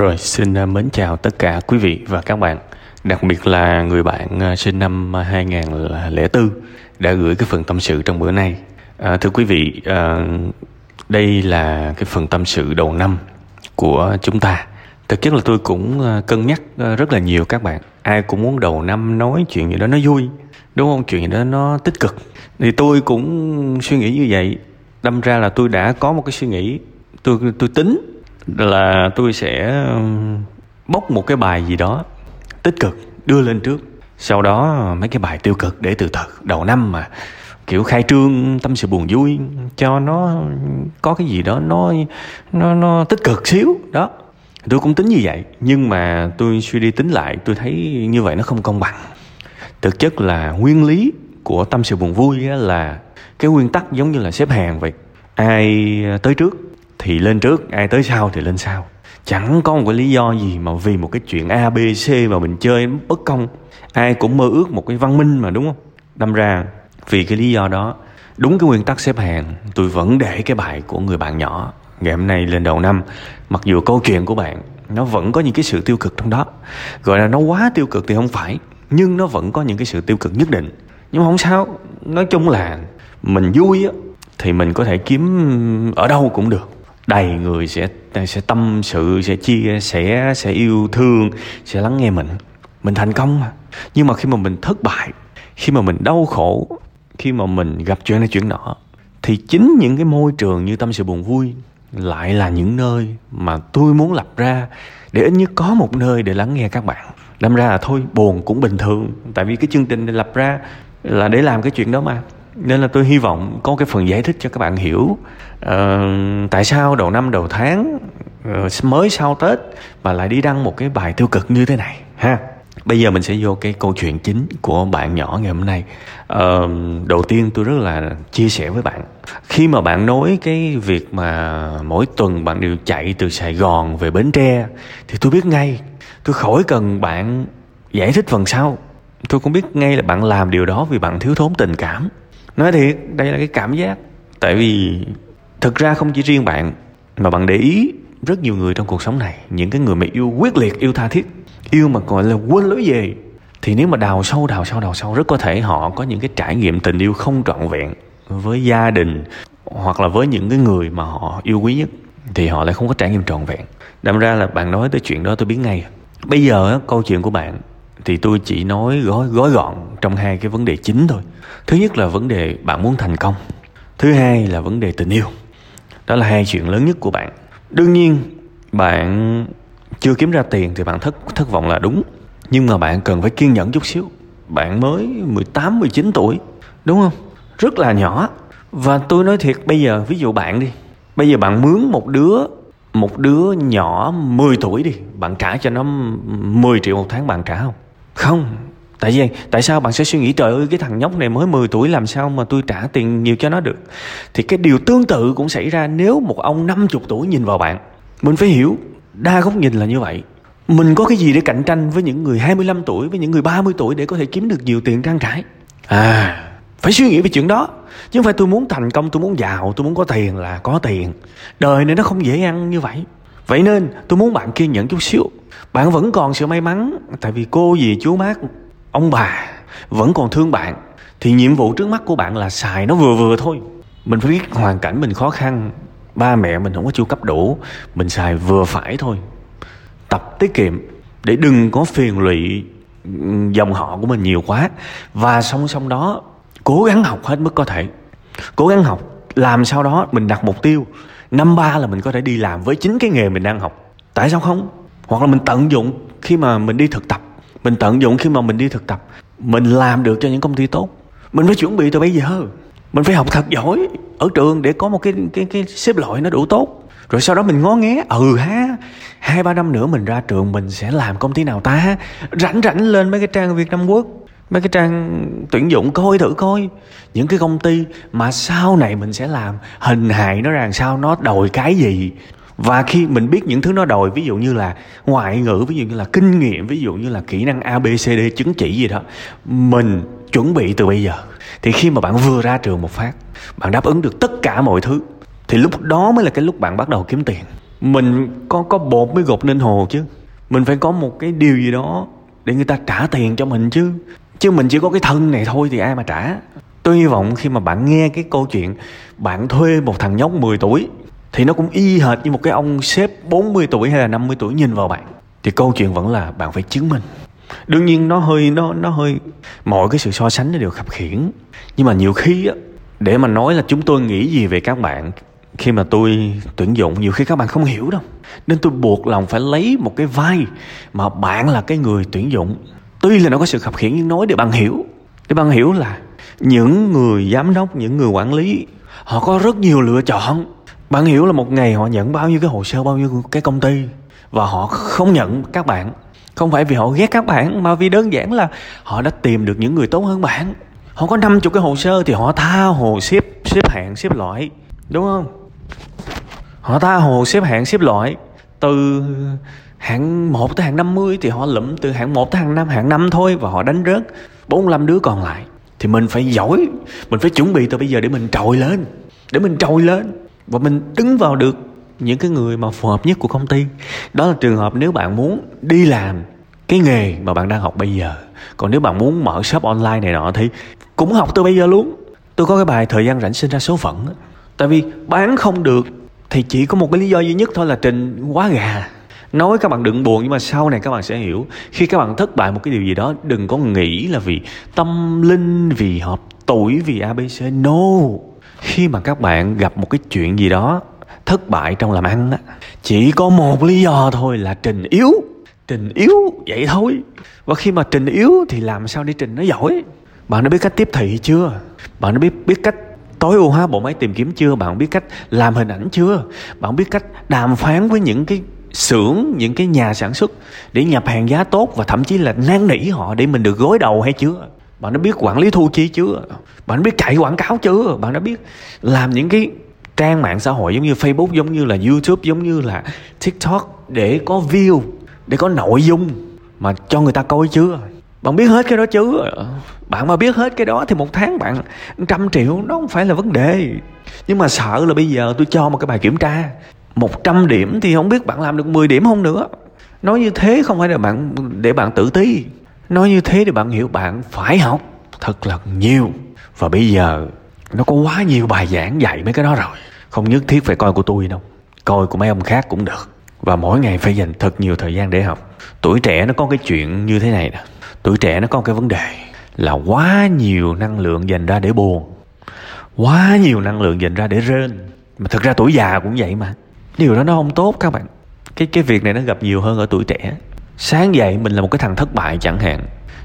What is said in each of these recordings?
Rồi, xin à, mến chào tất cả quý vị và các bạn. Đặc biệt là người bạn à, sinh năm à, 2004 Đã gửi cái phần tâm sự trong bữa nay. À, Thưa quý vị, à, đây là cái phần tâm sự đầu năm của chúng ta. Thực chất là tôi cũng cân nhắc rất là nhiều các bạn. Ai cũng muốn đầu năm nói chuyện gì đó nó vui Đúng không? Chuyện gì đó nó tích cực. Thì tôi cũng suy nghĩ như vậy. Đâm ra là tôi đã có một cái suy nghĩ. Tôi tôi tính là tôi sẽ um, bóc một cái bài gì đó tích cực đưa lên trước. Sau đó uh, mấy cái bài tiêu cực để từ từ, đầu năm mà, kiểu, khai trương tâm sự buồn vui cho nó có cái gì đó nó nó nó tích cực xíu, đó. Tôi cũng tính như vậy, nhưng mà tôi suy đi tính lại, tôi thấy như vậy nó không công bằng. Thực chất là nguyên lý của tâm sự buồn vui là cái nguyên tắc giống như là xếp hàng vậy. Ai tới trước thì lên trước, ai tới sau thì lên sau. Chẳng có một cái lý do gì mà vì một cái chuyện a, b, c mà mình chơi bất công. Ai cũng mơ ước một cái văn minh mà, đúng không? Đâm ra, vì cái lý do đó, đúng cái nguyên tắc xếp hàng, tôi vẫn để cái bài của người bạn nhỏ ngày hôm nay lên đầu năm. Mặc dù câu chuyện của bạn, nó vẫn có những cái sự tiêu cực trong đó. Gọi là nó quá tiêu cực thì không phải, nhưng nó vẫn có những cái sự tiêu cực nhất định. Nhưng mà không sao, nói chung là mình vui á, thì mình có thể kiếm ở đâu cũng được đầy người sẽ sẽ tâm sự, sẽ chia sẻ, sẽ yêu thương, sẽ lắng nghe mình. Mình thành công mà. Nhưng mà khi mà mình thất bại, khi mà mình đau khổ, khi mà mình gặp chuyện này chuyện nọ, thì chính những cái môi trường như tâm sự buồn vui lại là những nơi mà tôi muốn lập ra để ít nhất có một nơi để lắng nghe các bạn. Đâm ra là thôi, buồn cũng bình thường. Tại vì cái chương trình lập ra là để làm cái chuyện đó mà nên là tôi hy vọng có cái phần giải thích cho các bạn hiểu uh, tại sao đầu năm đầu tháng uh, mới sau tết mà lại đi đăng một cái bài tiêu cực như thế này ha? Bây giờ mình sẽ vô cái câu chuyện chính của bạn nhỏ ngày hôm nay. Uh, đầu tiên tôi rất là chia sẻ với bạn. Khi mà bạn nói cái việc mà mỗi tuần bạn đều chạy từ sài gòn về bến tre thì tôi biết ngay tôi khỏi cần bạn giải thích phần sau. Tôi cũng biết ngay là bạn làm điều đó vì bạn thiếu thốn tình cảm nói thiệt, đây là cái cảm giác. Tại vì thực ra không chỉ riêng bạn, mà bạn để ý rất nhiều người trong cuộc sống này, những cái người mà yêu quyết liệt, yêu tha thiết, yêu mà gọi là quên lối về. Thì nếu mà đào sâu đào sâu đào sâu, rất có thể họ có những cái trải nghiệm tình yêu không trọn vẹn với gia đình hoặc là với những cái người mà họ yêu quý nhất, thì họ lại không có trải nghiệm trọn vẹn. Đâm ra là bạn nói tới chuyện đó, tôi biết ngay. Bây giờ câu chuyện của bạn thì tôi chỉ nói gói gói gọn trong hai cái vấn đề chính thôi. Thứ nhất là vấn đề bạn muốn thành công. Thứ hai là vấn đề tình yêu. Đó là hai chuyện lớn nhất của bạn. Đương nhiên bạn chưa kiếm ra tiền thì bạn thất thất vọng là đúng. Nhưng mà bạn cần phải kiên nhẫn chút xíu. Bạn mới 18, 19 tuổi đúng không? Rất là nhỏ. Và tôi nói thiệt bây giờ ví dụ bạn đi. Bây giờ bạn mướn một đứa một đứa nhỏ 10 tuổi đi. Bạn trả cho nó 10 triệu một tháng bạn trả không? Không Tại vì tại sao bạn sẽ suy nghĩ trời ơi cái thằng nhóc này mới 10 tuổi làm sao mà tôi trả tiền nhiều cho nó được. Thì cái điều tương tự cũng xảy ra nếu một ông 50 tuổi nhìn vào bạn. Mình phải hiểu đa góc nhìn là như vậy. Mình có cái gì để cạnh tranh với những người 25 tuổi, với những người 30 tuổi để có thể kiếm được nhiều tiền trang trải. À, phải suy nghĩ về chuyện đó. Chứ không phải tôi muốn thành công, tôi muốn giàu, tôi muốn có tiền là có tiền. Đời này nó không dễ ăn như vậy. Vậy nên tôi muốn bạn kiên nhẫn chút xíu bạn vẫn còn sự may mắn, Tại vì cô dì chú bác, Ông bà vẫn còn thương bạn. Thì nhiệm vụ trước mắt của bạn là xài nó vừa vừa thôi. Mình phải biết hoàn cảnh mình khó khăn, Ba mẹ mình không có chu cấp đủ, Mình xài vừa phải thôi. Tập tiết kiệm Để đừng có phiền lụy dòng họ của mình nhiều quá. Và song song đó, Cố gắng học hết mức có thể. Cố gắng học, Làm sao đó mình đặt mục tiêu. Năm ba là mình có thể đi làm với chính cái nghề mình đang học. Tại sao không? Hoặc là mình tận dụng khi mà mình đi thực tập. Mình tận dụng khi mà mình đi thực tập. Mình làm được cho những công ty tốt. Mình phải chuẩn bị từ bây giờ. Mình phải học thật giỏi ở trường để có một cái cái cái xếp loại nó đủ tốt. Rồi sau đó mình ngó nghé. Ừ ha, hai, ba năm nữa mình ra trường mình sẽ làm công ty nào ta? Rảnh rảnh lên mấy cái trang việt nam quốc, mấy cái trang tuyển dụng coi thử coi. Những cái công ty mà sau này mình sẽ làm, hình hại nó rằng sao, nó đòi cái gì và khi mình biết những thứ nó đòi, ví dụ như là ngoại ngữ, ví dụ như là kinh nghiệm, ví dụ như là kỹ năng abcd chứng chỉ gì đó, mình chuẩn bị từ bây giờ. Thì khi mà bạn vừa ra trường một phát, bạn đáp ứng được tất cả mọi thứ, thì lúc đó mới là cái lúc bạn bắt đầu kiếm tiền. Mình có có bột mới gột nên hồ chứ. Mình phải có một cái điều gì đó để người ta trả tiền cho mình chứ. Chứ mình chỉ có cái thân này thôi thì ai mà trả. Tôi hy vọng khi mà bạn nghe cái câu chuyện bạn thuê một thằng nhóc 10 tuổi thì nó cũng y hệt như một cái ông sếp 40 tuổi hay là 50 tuổi nhìn vào bạn. Thì câu chuyện vẫn là bạn phải chứng minh. Đương nhiên nó hơi, nó nó hơi, mọi cái sự so sánh nó đều khập khiển. Nhưng mà nhiều khi á, để mà nói là chúng tôi nghĩ gì về các bạn, khi mà tôi tuyển dụng, nhiều khi các bạn không hiểu đâu. Nên tôi buộc lòng phải lấy một cái vai mà bạn là cái người tuyển dụng. Tuy là nó có sự khập khiển nhưng nói để bạn hiểu. Để bạn hiểu là những người giám đốc, những người quản lý, họ có rất nhiều lựa chọn bạn hiểu là một ngày họ nhận bao nhiêu cái hồ sơ, bao nhiêu cái công ty, và họ không nhận các bạn. Không phải vì họ ghét các bạn, mà vì đơn giản là họ đã tìm được những người tốt hơn bạn. Họ có 50 cái hồ sơ thì họ tha hồ xếp xếp hạng, xếp loại, đúng không? Họ tha hồ xếp hạng, xếp loại từ hạng 1 tới hạng 50 thì họ lụm từ hạng 1 tới hạng 5 hạng 5 thôi và họ đánh rớt 45 đứa còn lại. Thì mình phải giỏi, mình phải chuẩn bị từ bây giờ để mình trồi lên, để mình trồi lên và mình đứng vào được những cái người mà phù hợp nhất của công ty. Đó là trường hợp nếu bạn muốn đi làm cái nghề mà bạn đang học bây giờ. Còn nếu bạn muốn mở shop online này nọ thì cũng học từ bây giờ luôn. Tôi có cái bài thời gian rảnh sinh ra số phận tại vì bán không được thì chỉ có một cái lý do duy nhất thôi là trình quá gà. Nói các bạn đừng buồn nhưng mà sau này các bạn sẽ hiểu. Khi các bạn thất bại một cái điều gì đó, đừng có nghĩ là vì tâm linh, vì hợp tuổi, vì abc no khi mà các bạn gặp một cái chuyện gì đó thất bại trong làm ăn á, chỉ có một lý do thôi là trình yếu. Trình yếu, vậy thôi. Và khi mà trình yếu thì làm sao để trình nó giỏi? Bạn đã biết cách tiếp thị chưa? Bạn đã biết biết cách tối ưu hóa bộ máy tìm kiếm chưa? Bạn biết cách làm hình ảnh chưa? Bạn biết cách đàm phán với những cái xưởng, những cái nhà sản xuất để nhập hàng giá tốt và thậm chí là năn nỉ họ để mình được gối đầu hay chưa? Bạn đã biết quản lý thu chi chưa? Bạn đã biết chạy quảng cáo chưa? Bạn đã biết làm những cái trang mạng xã hội giống như facebook, giống như là youtube, giống như là tiktok để có view, để có nội dung mà cho người ta coi chưa? Bạn biết hết cái đó chứ bạn mà biết hết cái đó thì một tháng bạn trăm triệu nó không phải là vấn đề. Nhưng mà sợ là bây giờ tôi cho một cái bài kiểm tra 100 điểm thì không biết bạn làm được 10 điểm không nữa. Nói như thế không phải là bạn, để bạn tự ti nói như thế thì bạn hiểu bạn phải học thật là nhiều. Và bây giờ nó có quá nhiều bài giảng dạy mấy cái đó rồi. Không nhất thiết phải coi của tôi đâu. Coi của mấy ông khác cũng được. Và mỗi ngày phải dành thật nhiều thời gian để học. Tuổi trẻ nó có cái chuyện như thế này nè. Tuổi trẻ nó có cái vấn đề là quá nhiều năng lượng dành ra để buồn. Quá nhiều năng lượng dành ra để rên. Mà thực ra tuổi già cũng vậy mà. Điều đó nó không tốt các bạn. Cái cái việc này nó gặp nhiều hơn ở tuổi trẻ sáng dậy mình là một cái thằng thất bại chẳng hạn.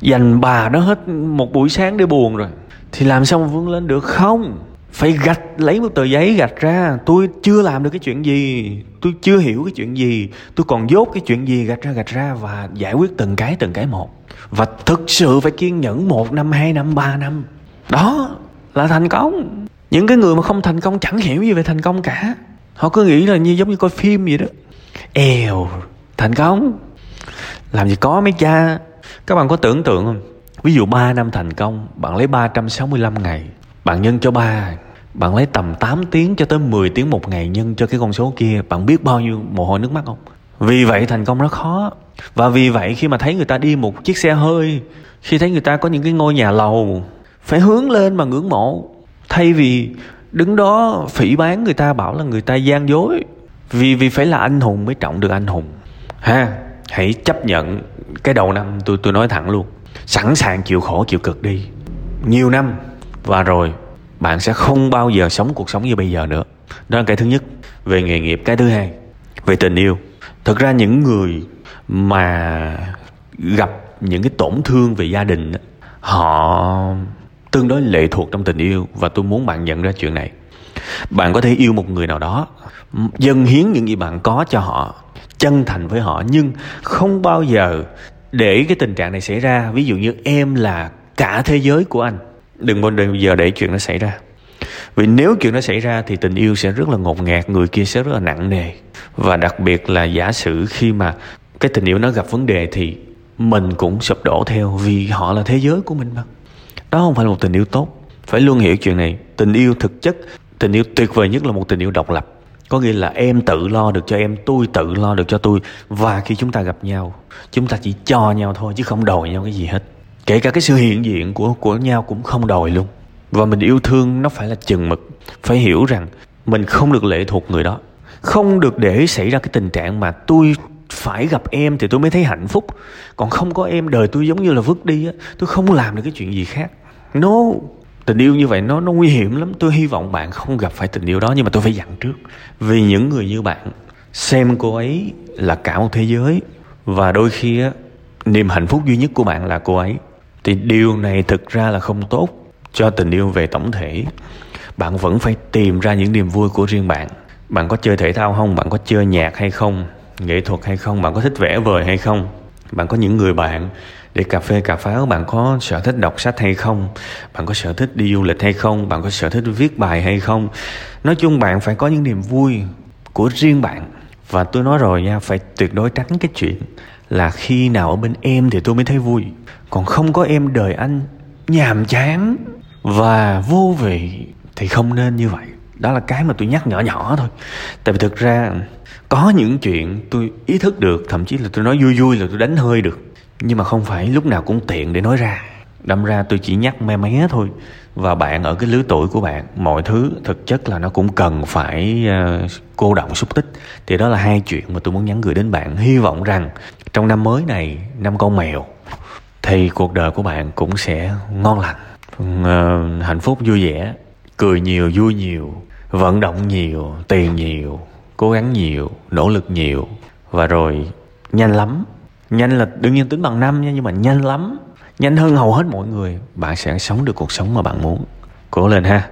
Dành bà nó hết một buổi sáng để buồn rồi. Thì làm sao mà vươn lên được? Không. Phải gạch, lấy một tờ giấy gạch ra. Tôi chưa làm được cái chuyện gì. Tôi chưa hiểu cái chuyện gì. Tôi còn dốt cái chuyện gì gạch ra gạch ra và giải quyết từng cái từng cái một. Và thực sự phải kiên nhẫn một năm, hai năm, ba năm. Đó là thành công. Những cái người mà không thành công chẳng hiểu gì về thành công cả. Họ cứ nghĩ là như giống như coi phim vậy đó. Èo thành công làm gì có mấy cha. Các bạn có tưởng tượng không? Ví dụ 3 năm thành công, bạn lấy 365 ngày, bạn nhân cho 3 bạn lấy tầm 8 tiếng cho tới 10 tiếng một ngày nhân cho cái con số kia, bạn biết bao nhiêu mồ hôi nước mắt không? Vì vậy thành công rất khó. Và vì vậy khi mà thấy người ta đi một chiếc xe hơi, khi thấy người ta có những cái ngôi nhà lầu, phải hướng lên mà ngưỡng mộ. Thay vì đứng đó phỉ bán người ta bảo là người ta gian dối, vì vì phải là anh hùng mới trọng được anh hùng. Ha? Hãy chấp nhận cái đầu năm tôi tôi nói thẳng luôn. Sẵn sàng chịu khổ, chịu cực đi. Nhiều năm và rồi, bạn sẽ không bao giờ sống cuộc sống như bây giờ nữa. Đó là cái thứ nhất về nghề nghiệp. Cái thứ hai về tình yêu. Thực ra những người mà gặp những cái tổn thương về gia đình họ tương đối lệ thuộc trong tình yêu và tôi muốn bạn nhận ra chuyện này. Bạn có thể yêu một người nào đó, dâng hiến những gì bạn có cho họ chân thành với họ, nhưng không bao giờ để cái tình trạng này xảy ra. Ví dụ như em là cả thế giới của anh. Đừng bao giờ để chuyện nó xảy ra. Vì nếu chuyện nó xảy ra thì tình yêu sẽ rất là ngột ngạt, người kia sẽ rất là nặng nề. Và đặc biệt là giả sử khi mà cái tình yêu nó gặp vấn đề thì mình cũng sụp đổ theo, vì họ là thế giới của mình mà. Đó không phải là một tình yêu tốt. Phải luôn hiểu chuyện này. Tình yêu thực chất, tình yêu tuyệt vời nhất là một tình yêu độc lập có nghĩa là em tự lo được cho em, tôi tự lo được cho tôi. Và khi chúng ta gặp nhau, chúng ta chỉ cho nhau thôi, chứ không đòi nhau cái gì hết. Kể cả cái sự hiện diện của của nhau cũng không đòi luôn. Và mình yêu thương nó phải là chừng mực, phải hiểu rằng mình không được lệ thuộc người đó. Không được để xảy ra cái tình trạng mà tôi phải gặp em thì tôi mới thấy hạnh phúc. Còn không có em, đời tôi giống như là vứt đi á. Tôi không làm được cái chuyện gì khác. No tình yêu như vậy nó nó nguy hiểm lắm. Tôi hy vọng bạn không gặp phải tình yêu đó, nhưng mà tôi phải dặn trước. Vì những người như bạn, xem cô ấy là cả một thế giới, và đôi khi á, niềm hạnh phúc duy nhất của bạn là cô ấy. Thì điều này thực ra là không tốt cho tình yêu về tổng thể. Bạn vẫn phải tìm ra những niềm vui của riêng bạn. Bạn có chơi thể thao không? Bạn có chơi nhạc hay không? Nghệ thuật hay không? Bạn có thích vẽ vời hay không? Bạn có những người bạn để cà phê, cà pháo, bạn có sở thích đọc sách hay không? Bạn có sở thích đi du lịch hay không? Bạn có sở thích viết bài hay không? Nói chung bạn phải có những niềm vui của riêng bạn. Và tôi nói rồi nha, phải tuyệt đối tránh cái chuyện là khi nào ở bên em thì tôi mới thấy vui. Còn không có em đời anh nhàm chán và vô vị thì không nên như vậy đó là cái mà tôi nhắc nhỏ nhỏ thôi. Tại vì thực ra có những chuyện tôi ý thức được thậm chí là tôi nói vui vui là tôi đánh hơi được. Nhưng mà không phải lúc nào cũng tiện để nói ra. Đâm ra tôi chỉ nhắc me mé thôi. Và bạn ở cái lứa tuổi của bạn mọi thứ thực chất là nó cũng cần phải uh, cô động xúc tích. Thì đó là hai chuyện mà tôi muốn nhắn gửi đến bạn. Hy vọng rằng trong năm mới này năm con mèo thì cuộc đời của bạn cũng sẽ ngon lành uh, hạnh phúc vui vẻ cười nhiều, vui nhiều, vận động nhiều, tiền nhiều, cố gắng nhiều, nỗ lực nhiều. Và rồi, nhanh lắm. Nhanh là đương nhiên tính bằng năm nha, nhưng mà nhanh lắm. Nhanh hơn hầu hết mọi người. Bạn sẽ sống được cuộc sống mà bạn muốn. Cố lên ha.